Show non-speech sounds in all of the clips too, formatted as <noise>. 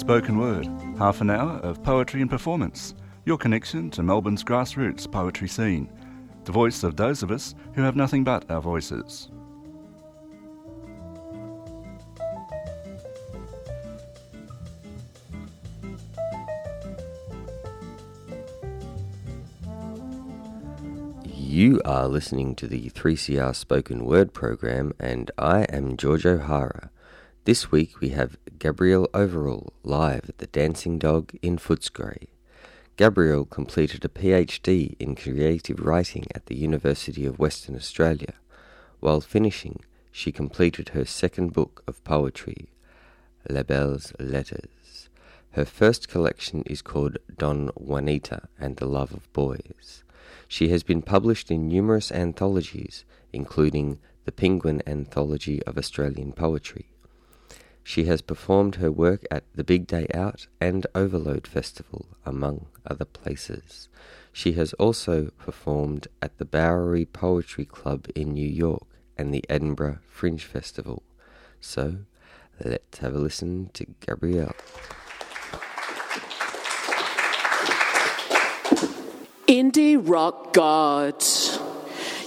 Spoken Word, half an hour of poetry and performance, your connection to Melbourne's grassroots poetry scene, the voice of those of us who have nothing but our voices. You are listening to the 3CR Spoken Word program, and I am George O'Hara. This week we have Gabrielle Everall live at the Dancing Dog in Footscray. Gabrielle completed a PhD in creative writing at the University of Western Australia. While finishing, she completed her second book of poetry, Les Belles Lettres. Her first collection is called Dona Juanita and the Love of Boys. She has been published in numerous anthologies, including the Penguin Anthology of Australian Poetry. She has performed her work at the Big Day Out and Overload Festival, among other places. She has also performed at the Bowery Poetry Club in New York and the Edinburgh Fringe Festival. So, let's have a listen to Gabrielle. Indie rock god.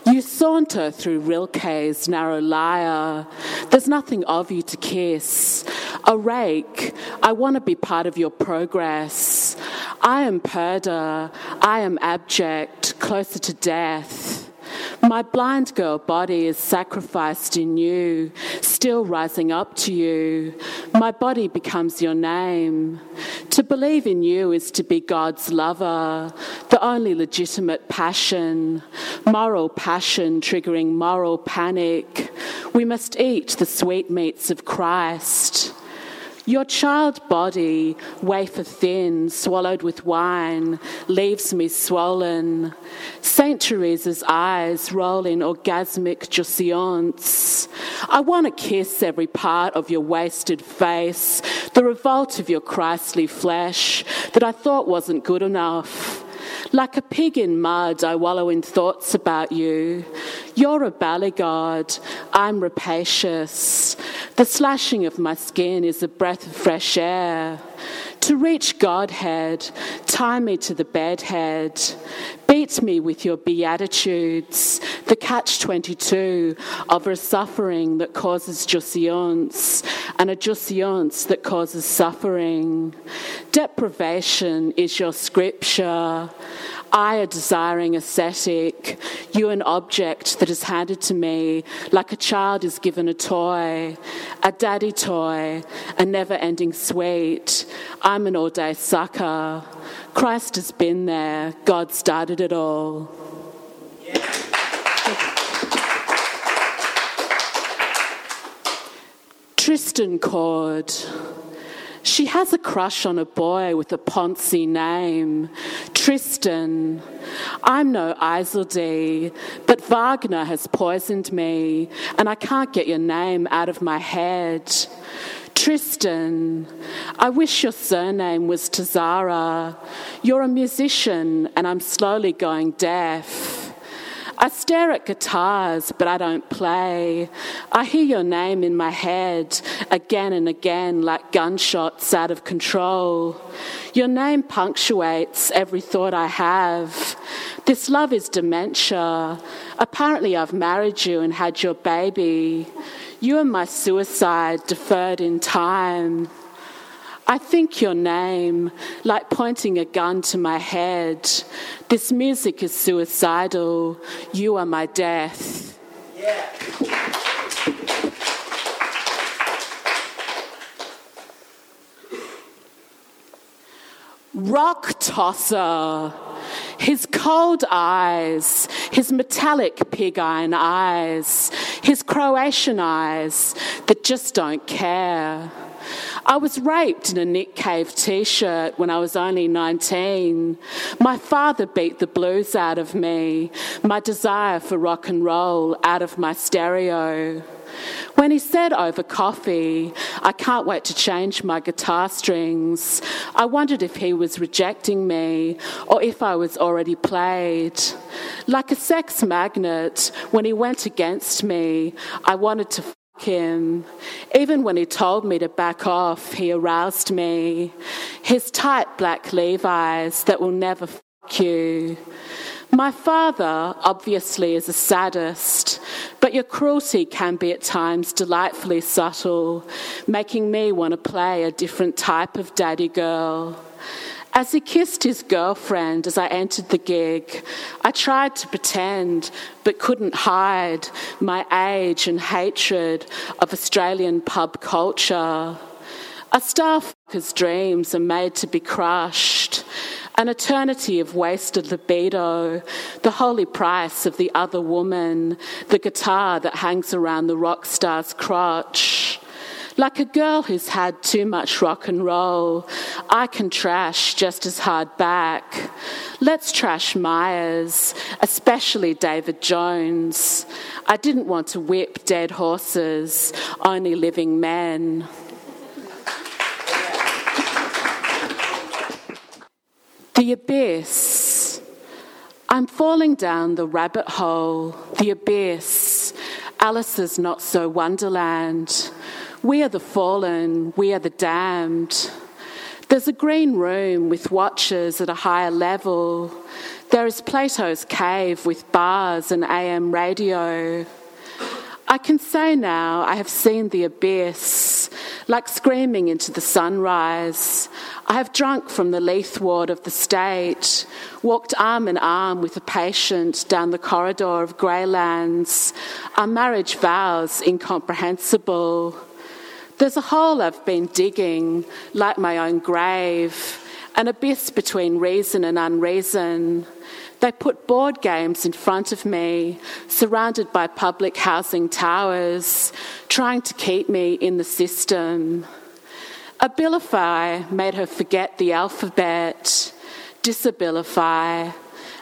You saunter through Rilke's narrow lyre. There's nothing of you to kiss. A rake, I want to be part of your progress. I am Purda, I am abject, closer to death. My blind girl body is sacrificed in you, still rising up to you. My body becomes your name. To believe in you is to be God's lover, the only legitimate passion, moral passion triggering moral panic. We must eat the sweetmeats of Christ. Your child body, wafer thin, swallowed with wine, leaves me swollen. St. Teresa's eyes roll in orgasmic jouissance. I want to kiss every part of your wasted face, the revolt of your Christly flesh that I thought wasn't good enough. Like a pig in mud, I wallow in thoughts about you. You're a ballygod, I'm rapacious. The slashing of my skin is a breath of fresh air. To reach Godhead, tie me to the bedhead. Beat me with your beatitudes, the catch 22 of a suffering that causes jouissance and a jouissance that causes suffering. Deprivation is your scripture. I, a desiring ascetic, you, an object that is handed to me like a child is given a toy, a daddy toy, a never ending sweet. I'm an all day sucker. Christ has been there, God started it all. Tristan Chord. She has a crush on a boy with a Ponzi name, Tristan. I'm no Isolde, but Wagner has poisoned me, and I can't get your name out of my head. Tristan, I wish your surname was Tzara. You're a musician, and I'm slowly going deaf. I stare at guitars, but I don't play. I hear your name in my head again and again like gunshots out of control. Your name punctuates every thought I have. This love is dementia. Apparently, I've married you and had your baby. You are my suicide deferred in time. I think your name, like pointing a gun to my head. This music is suicidal. You are my death. Yeah. Rock tosser. His cold eyes, his metallic pig iron eyes, his Croatian eyes that just don't care. I was raped in a Nick Cave t shirt when I was only 19. My father beat the blues out of me, my desire for rock and roll out of my stereo. When he said over coffee, I can't wait to change my guitar strings, I wondered if he was rejecting me or if I was already played. Like a sex magnet, when he went against me, I wanted to him. Even when he told me to back off, he aroused me. His tight black Levi's that will never fuck you. My father, obviously, is a sadist, but your cruelty can be at times delightfully subtle, making me want to play a different type of daddy girl. As he kissed his girlfriend as I entered the gig, I tried to pretend but couldn't hide my age and hatred of Australian pub culture. A star fucker's dreams are made to be crushed. An eternity of wasted libido, the holy price of the other woman, the guitar that hangs around the rock star's crotch. Like a girl who's had too much rock and roll, I can trash just as hard back. Let's trash Myers, especially David Jones. I didn't want to whip dead horses, only living men. The abyss. I'm falling down the rabbit hole, the abyss, Alice's not so wonderland. We are the fallen, we are the damned. There's a green room with watchers at a higher level. There is Plato's cave with bars and AM radio. I can say now I have seen the abyss, like screaming into the sunrise. I have drunk from the Leith ward of the state, walked arm in arm with a patient down the corridor of Graylands, our marriage vows incomprehensible. There's a hole I've been digging, like my own grave, an abyss between reason and unreason. They put board games in front of me, surrounded by public housing towers, trying to keep me in the system. Abilify made her forget the alphabet. Disabilify,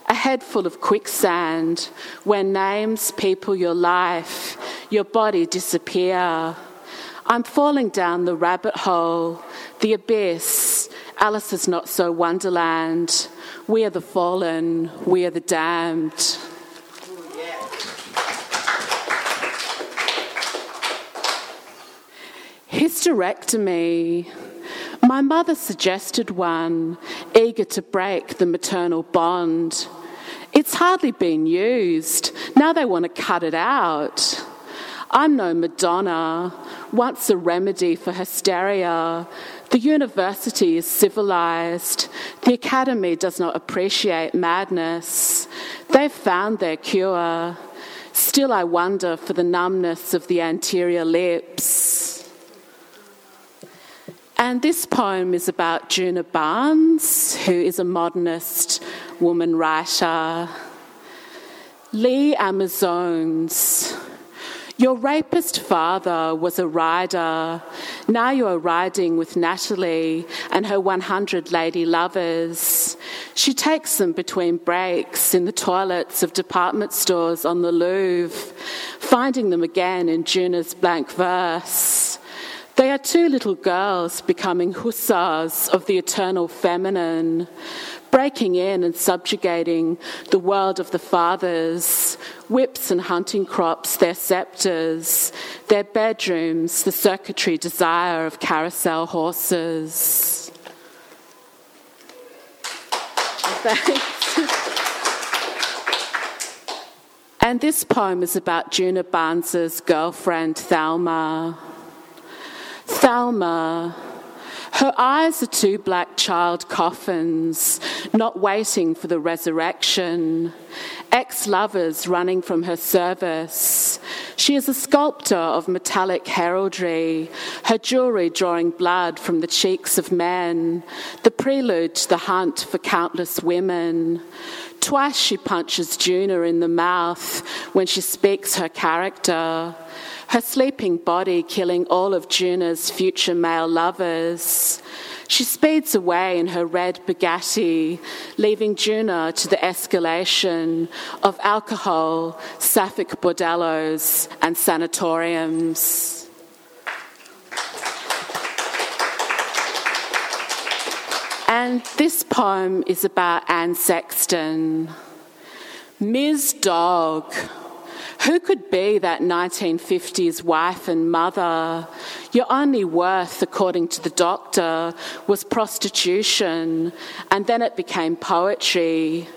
a head full of quicksand, where names, people, your life, your body disappear. I'm falling down the rabbit hole, the abyss. Alice is not so wonderland. We are the fallen, we are the damned. Hysterectomy. My mother suggested one, eager to break the maternal bond. It's hardly been used. Now they want to cut it out. I'm no Madonna, once a remedy for hysteria. The university is civilized. The academy does not appreciate madness. They've found their cure. Still, I wonder for the numbness of the anterior lips. And this poem is about Djuna Barnes, who is a modernist woman writer. Les Amazones. Your rapist father was a rider. Now you are riding with Natalie and her 100 lady lovers. She takes them between breaks in the toilets of department stores on the Louvre, finding them again in Djuna's blank verse. They are two little girls becoming hussars of the eternal feminine, breaking in and subjugating the world of the fathers, whips and hunting crops, their sceptres, their bedrooms, the circuitry desire of carousel horses. <laughs> and this poem is about Djuna Barnes's girlfriend, Thelma. Thelma her eyes are two black child coffins, not waiting for the resurrection. Ex lovers running from her service. She is a sculptor of metallic heraldry, her jewelry drawing blood from the cheeks of men, the prelude to the hunt for countless women. Twice she punches Djuna in the mouth when she speaks her character her sleeping body killing all of Djuna's future male lovers. She speeds away in her red Bugatti, leaving Djuna to the escalation of alcohol, sapphic bordellos, and sanatoriums. And this poem is about Anne Sexton. Ms. Dog. Who could be that 1950s wife and mother? Your only worth, according to the doctor, was prostitution, and then it became poetry.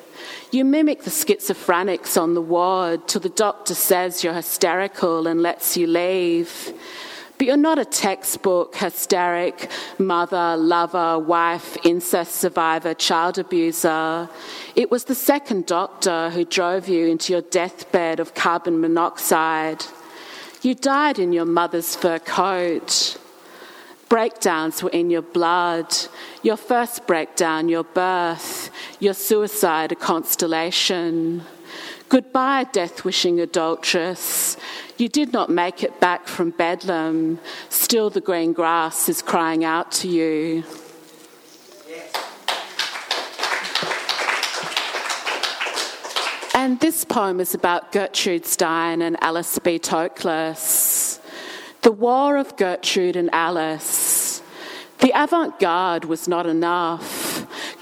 You mimic the schizophrenics on the ward till the doctor says you're hysterical and lets you leave. But you're not a textbook hysteric mother, lover, wife, incest survivor, child abuser. It was the second doctor who drove you into your deathbed of carbon monoxide. You died in your mother's fur coat. Breakdowns were in your blood. Your first breakdown, your birth, your suicide, a constellation. Goodbye, death wishing adulteress. You did not make it back from Bedlam. Still, the green grass is crying out to you. And this poem is about Gertrude Stein and Alice B. Toklas. The War of Gertrude and Alice. The avant garde was not enough.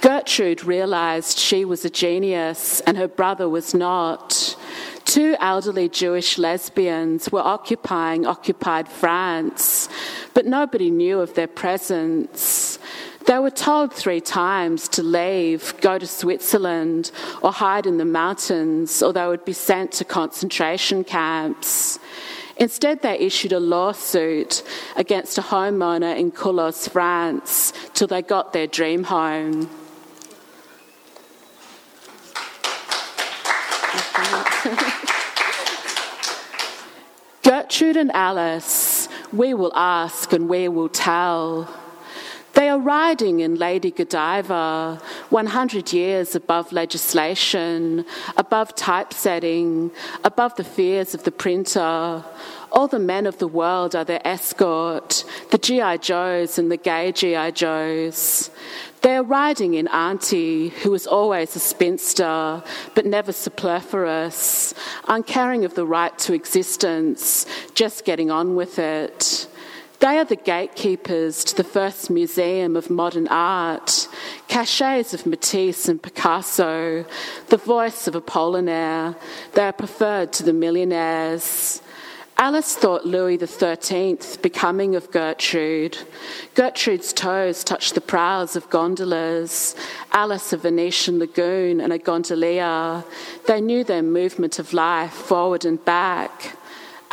Gertrude realized she was a genius and her brother was not. Two elderly Jewish lesbians were occupying occupied France, but nobody knew of their presence. They were told three times to leave, go to Switzerland, or hide in the mountains, or they would be sent to concentration camps. Instead, they issued a lawsuit against a homeowner in Culoz, France, till they got their dream home. Gertrude and Alice, we will ask and we will tell. They are riding in Lady Godiva, 100 years above legislation, above typesetting, above the fears of the printer. All the men of the world are their escort, the G.I. Joes and the gay G.I. Joes. They are riding in Auntie, who was always a spinster, but never superfluous, uncaring of the right to existence, just getting on with it. They are the gatekeepers to the first museum of modern art, cachets of Matisse and Picasso, the voice of Apollinaire. They are preferred to the millionaires. Alice thought Louis XIII becoming of Gertrude. Gertrude's toes touched the prows of gondolas. Alice a Venetian lagoon and a gondolier. They knew their movement of life forward and back.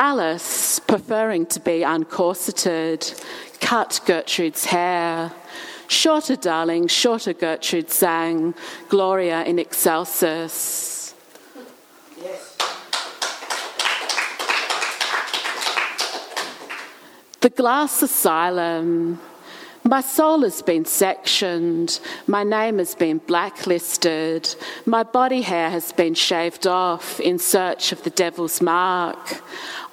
Alice, preferring to be uncorseted, cut Gertrude's hair. Shorter, darling, shorter, Gertrude sang, Gloria in excelsis. The glass asylum. My soul has been sectioned, my name has been blacklisted, my body hair has been shaved off in search of the devil's mark.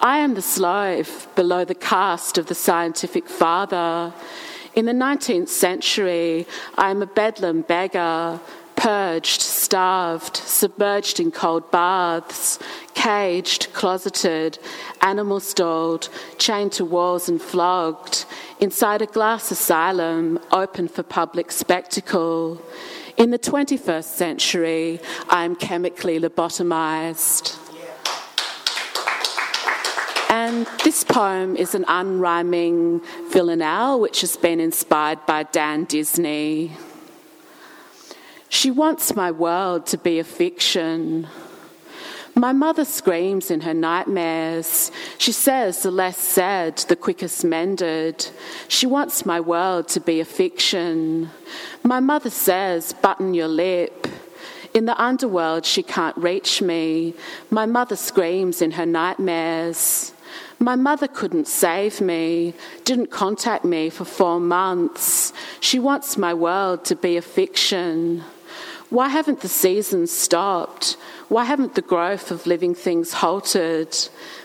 I am the slave below the caste of the scientific father. In the 19th century, I am a bedlam beggar, purged, starved, submerged in cold baths, caged, closeted, animal stalled, chained to walls and flogged, inside a glass asylum open for public spectacle. In the 21st century, I am chemically lobotomized. And this poem is an unrhyming villanelle which has been inspired by Dan Disney. She wants my world to be a fiction. My mother screams in her nightmares. She says the less said, the quickest mended. She wants my world to be a fiction. My mother says, button your lip. In the underworld, she can't reach me. My mother screams in her nightmares. My mother couldn't save me, didn't contact me for four months. She wants my world to be a fiction. Why haven't the seasons stopped? Why haven't the growth of living things halted?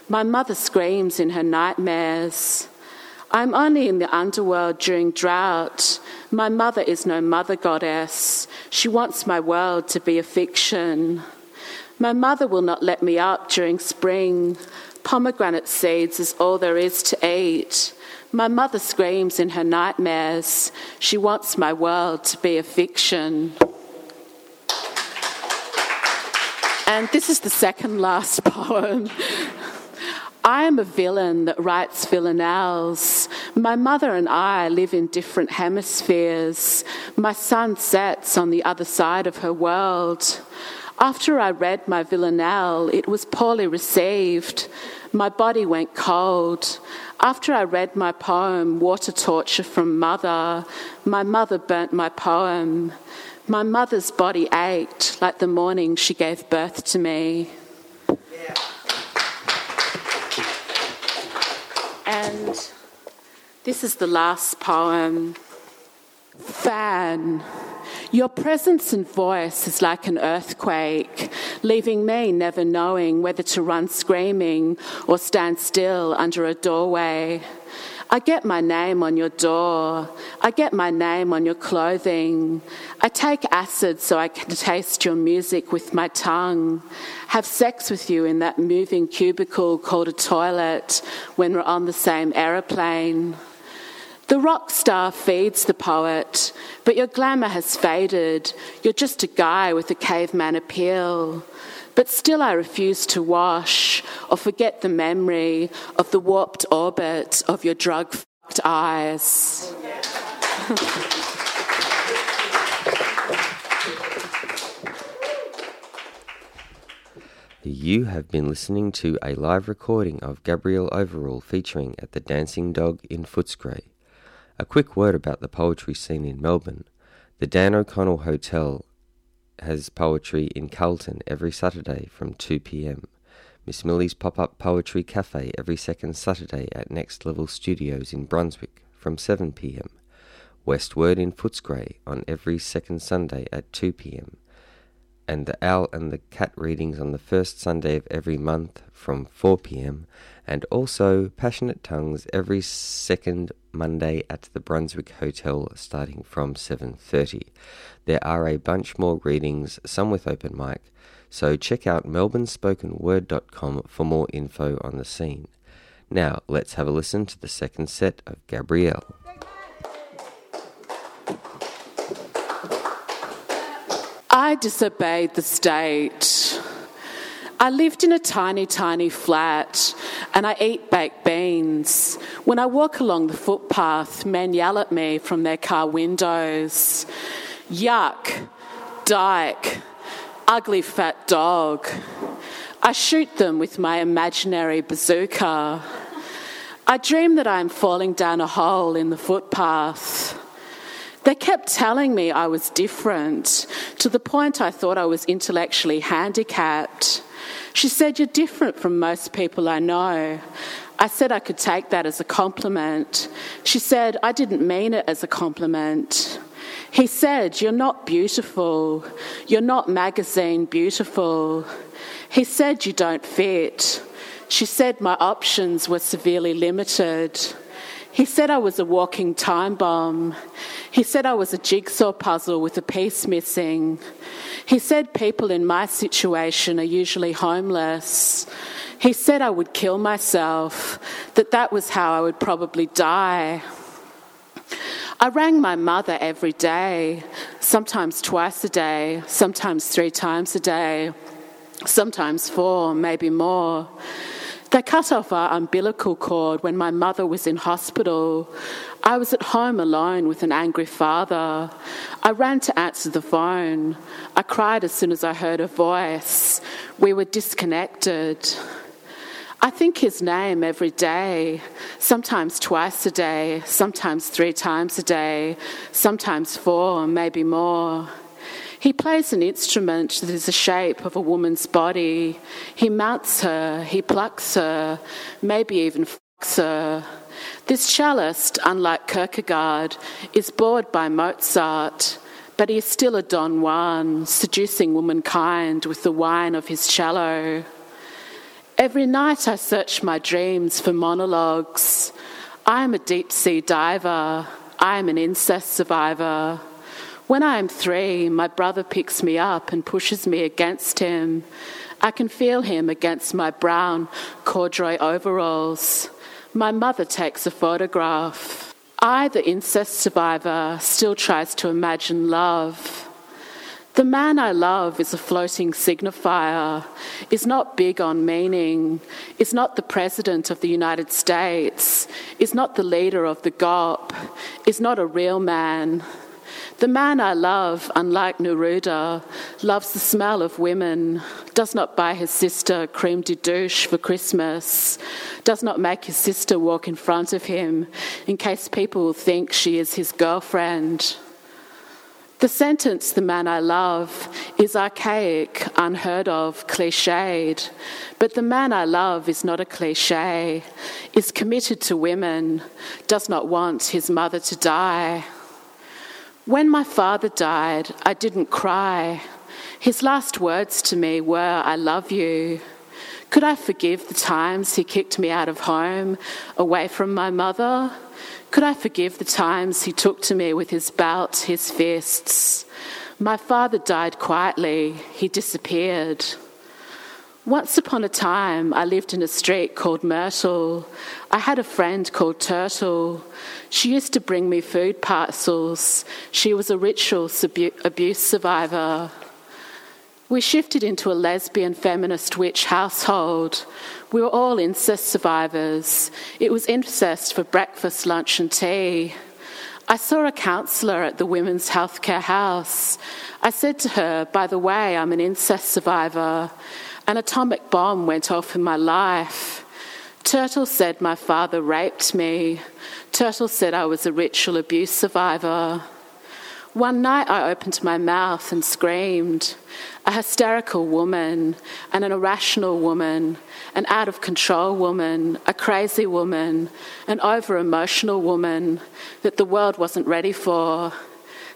My mother screams in her nightmares. I'm only in the underworld during drought. My mother is no mother goddess. She wants my world to be a fiction. My mother will not let me up during spring. Pomegranate seeds is all there is to eat. My mother screams in her nightmares. She wants my world to be a fiction. And this is the second last <laughs> poem. I am a villain that writes villanelles. My mother and I live in different hemispheres. My sun sets on the other side of her world. After I read my villanelle, it was poorly received. My body went cold. After I read my poem, Water Torture from Mother, my mother burnt my poem. My mother's body ached like the morning she gave birth to me. And this is the last poem. Fan. Your presence and voice is like an earthquake, leaving me never knowing whether to run screaming or stand still under a doorway. I get my name on your door. I get my name on your clothing. I take acid so I can taste your music with my tongue. Have sex with you in that moving cubicle called a toilet when we're on the same aeroplane. The rock star feeds the poet, but your glamour has faded. You're just a guy with a caveman appeal. But still, I refuse to wash or forget the memory of the warped orbit of your drug fucked eyes. <laughs> You have been listening to a live recording of Gabrielle Everall featuring at the Dancing Dog in Footscray. A quick word about the poetry scene in Melbourne. The Dan O'Connell Hotel has poetry in Carlton every Saturday from 2 pm. Miss Millie's Pop Up Poetry Cafe every second Saturday at Next Level Studios in Brunswick from 7 pm. Westward in Footscray on every second Sunday at 2 pm. And the Owl and the Cat readings on the first Sunday of every month from 4 pm and also Passionate Tongues every second Monday at the Brunswick Hotel starting from 7:30. There are a bunch more readings, some with open mic, so check out melbournespokenword.com for more info on the scene. Now, let's have a listen to the second set of Gabrielle. I disobeyed the state. I lived in a tiny, tiny flat and I eat baked beans. When I walk along the footpath, men yell at me from their car windows Yuck, dyke, ugly fat dog. I shoot them with my imaginary bazooka. I dream that I am falling down a hole in the footpath. They kept telling me I was different, to the point I thought I was intellectually handicapped. She said, You're different from most people I know. I said I could take that as a compliment. She said, I didn't mean it as a compliment. He said, You're not beautiful. You're not magazine beautiful. He said, You don't fit. She said, My options were severely limited. He said I was a walking time bomb. He said I was a jigsaw puzzle with a piece missing. He said people in my situation are usually homeless. He said I would kill myself, that that was how I would probably die. I rang my mother every day, sometimes twice a day, sometimes three times a day, sometimes four, maybe more. They cut off our umbilical cord when my mother was in hospital. I was at home alone with an angry father. I ran to answer the phone. I cried as soon as I heard a voice. We were disconnected. I think his name every day, sometimes twice a day, sometimes three times a day, sometimes four, maybe more. He plays an instrument that is the shape of a woman's body. He mounts her, he plucks her, maybe even fucks her. This cellist, unlike Kierkegaard, is bored by Mozart, but he is still a Don Juan, seducing womankind with the wine of his cello. Every night I search my dreams for monologues. I am a deep sea diver. I am an incest survivor. When I am three, my brother picks me up and pushes me against him. I can feel him against my brown corduroy overalls. My mother takes a photograph. I, the incest survivor, still tries to imagine love. The man I love is a floating signifier, is not big on meaning, is not the President of the United States, is not the leader of the GOP, is not a real man. The man I love, unlike Neruda, loves the smell of women, does not buy his sister creme de douche for Christmas, does not make his sister walk in front of him in case people think she is his girlfriend. The sentence, the man I love, is archaic, unheard of, cliched. But the man I love is not a cliche, is committed to women, does not want his mother to die. When my father died, I didn't cry. His last words to me were, I love you. Could I forgive the times he kicked me out of home, away from my mother? Could I forgive the times he took to me with his belt, his fists? My father died quietly, he disappeared. Once upon a time, I lived in a street called Myrtle. I had a friend called Turtle. She used to bring me food parcels. She was a ritual abuse survivor. We shifted into a lesbian feminist witch household. We were all incest survivors. It was incest for breakfast, lunch, and tea. I saw a counsellor at the Women's Healthcare House. I said to her, By the way, I'm an incest survivor. An atomic bomb went off in my life. Turtle said my father raped me. Turtle said I was a ritual abuse survivor. One night I opened my mouth and screamed. A hysterical woman, and an irrational woman, an out of control woman, a crazy woman, an over emotional woman that the world wasn't ready for.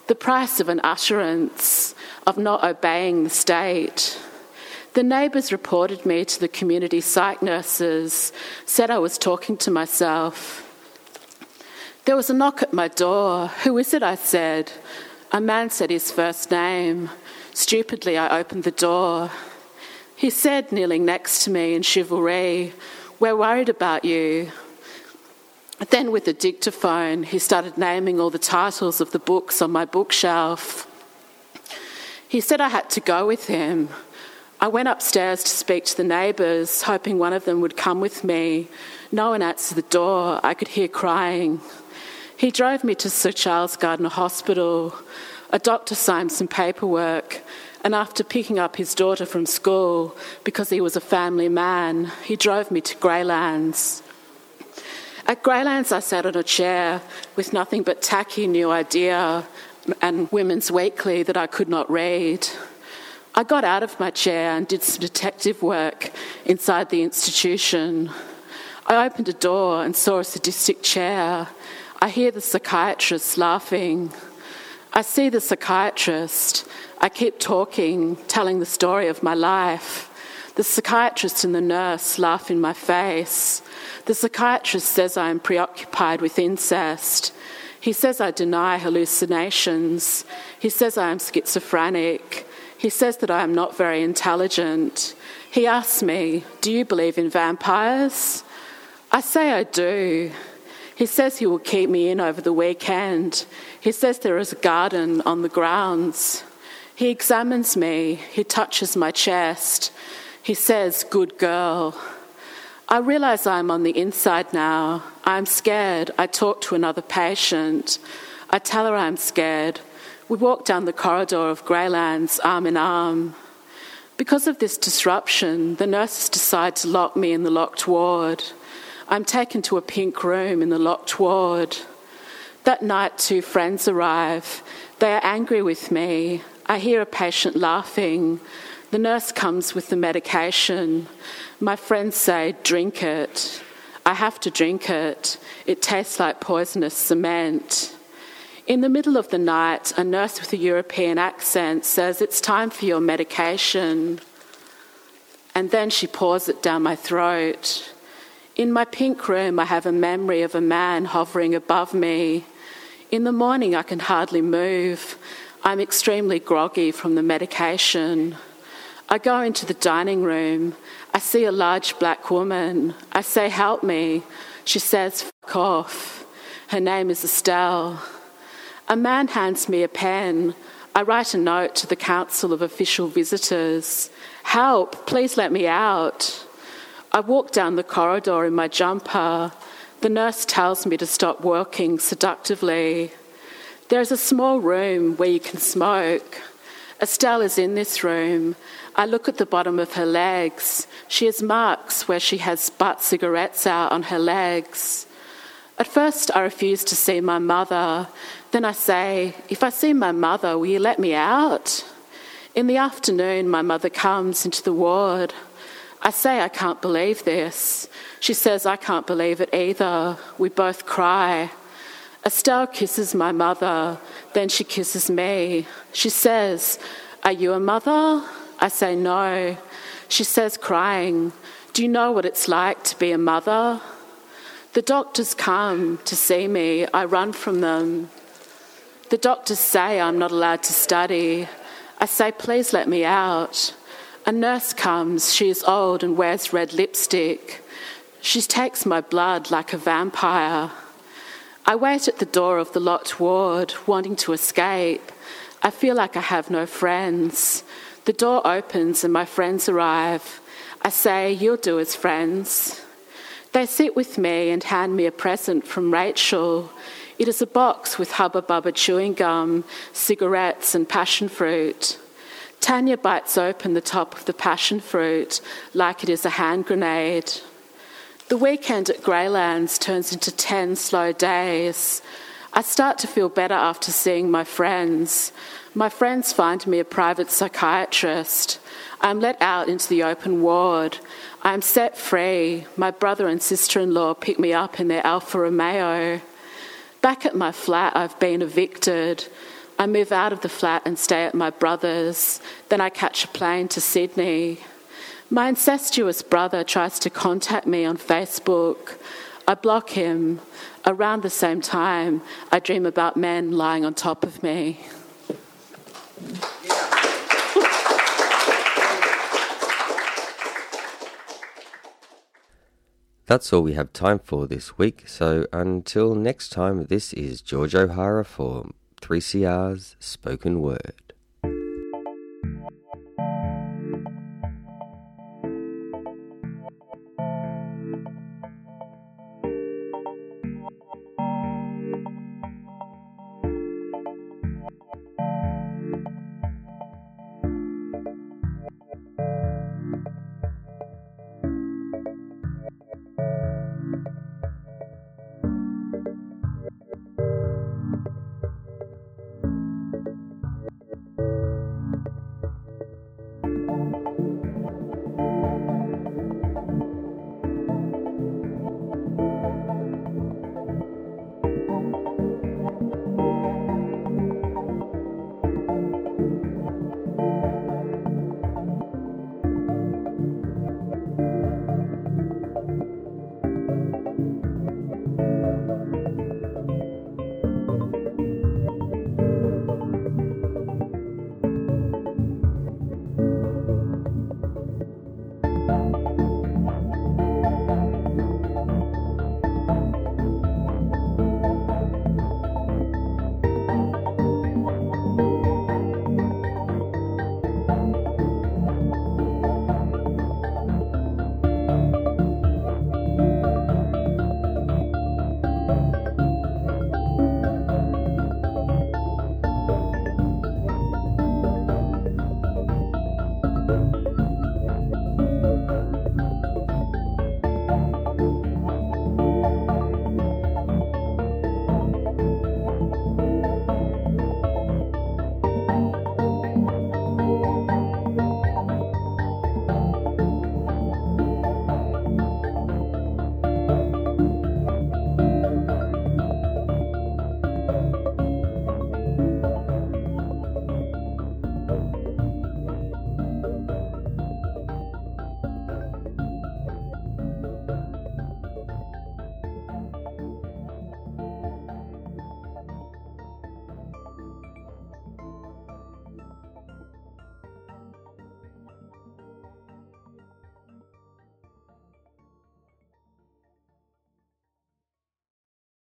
The price of an utterance, of not obeying the state. The neighbours reported me to the community psych nurses, said I was talking to myself. There was a knock at my door. Who is it? I said. A man said his first name. Stupidly, I opened the door. He said, kneeling next to me in chivalry, We're worried about you. Then, with a dictaphone, he started naming all the titles of the books on my bookshelf. He said I had to go with him. I went upstairs to speak to the neighbours, hoping one of them would come with me. No one answered the door. I could hear crying. He drove me to Sir Charles Gairdner Hospital. A doctor signed some paperwork, and after picking up his daughter from school, because he was a family man, he drove me to Graylands. At Graylands, I sat on a chair with nothing but tacky new idea and Women's Weekly that I could not read. I got out of my chair and did some detective work inside the institution. I opened a door and saw a sadistic chair I hear the psychiatrist laughing. I see the psychiatrist. I keep talking, telling the story of my life. The psychiatrist and the nurse laugh in my face. The psychiatrist says I am preoccupied with incest. He says I deny hallucinations. He says I am schizophrenic. He says that I am not very intelligent. He asks me, Do you believe in vampires? I say I do. He says he will keep me in over the weekend. He says there is a garden on the grounds. He examines me. He touches my chest. He says, Good girl. I realize I'm on the inside now. I'm scared. I talk to another patient. I tell her I'm scared. We walk down the corridor of Graylands arm in arm. Because of this disruption, the nurses decide to lock me in the locked ward. I'm taken to a pink room in the locked ward. That night, two friends arrive. They are angry with me. I hear a patient laughing. The nurse comes with the medication. My friends say, Drink it. I have to drink it. It tastes like poisonous cement. In the middle of the night, a nurse with a European accent says, It's time for your medication. And then she pours it down my throat. In my pink room, I have a memory of a man hovering above me. In the morning, I can hardly move. I'm extremely groggy from the medication. I go into the dining room. I see a large black woman. I say, Help me. She says, Fuck off. Her name is Estelle. A man hands me a pen. I write a note to the Council of Official Visitors Help, please let me out. I walk down the corridor in my jumper. The nurse tells me to stop working seductively. There's a small room where you can smoke. Estelle is in this room. I look at the bottom of her legs. She has marks where she has butt cigarettes out on her legs. At first, I refuse to see my mother. Then I say, If I see my mother, will you let me out? In the afternoon, my mother comes into the ward. I say, I can't believe this. She says, I can't believe it either. We both cry. Estelle kisses my mother, then she kisses me. She says, Are you a mother? I say, No. She says, crying, Do you know what it's like to be a mother? The doctors come to see me. I run from them. The doctors say I'm not allowed to study. I say, Please let me out. A nurse comes. She is old and wears red lipstick. She takes my blood like a vampire. I wait at the door of the locked ward, wanting to escape. I feel like I have no friends. The door opens and my friends arrive. I say, You'll do as friends. They sit with me and hand me a present from Rachel. It is a box with Hubba Bubba chewing gum, cigarettes, and passion fruit. Tanya bites open the top of the passion fruit like it is a hand grenade. The weekend at Graylands turns into 10 slow days. I start to feel better after seeing my friends. My friends find me a private psychiatrist. I'm let out into the open ward. I'm set free. My brother and sister in law pick me up in their Alfa Romeo. Back at my flat, I've been evicted. I move out of the flat and stay at my brother's. Then I catch a plane to Sydney. My incestuous brother tries to contact me on Facebook. I block him. Around the same time, I dream about men lying on top of me. That's all we have time for this week, so until next time, this is George O'Hara for 3CR's Spoken Word.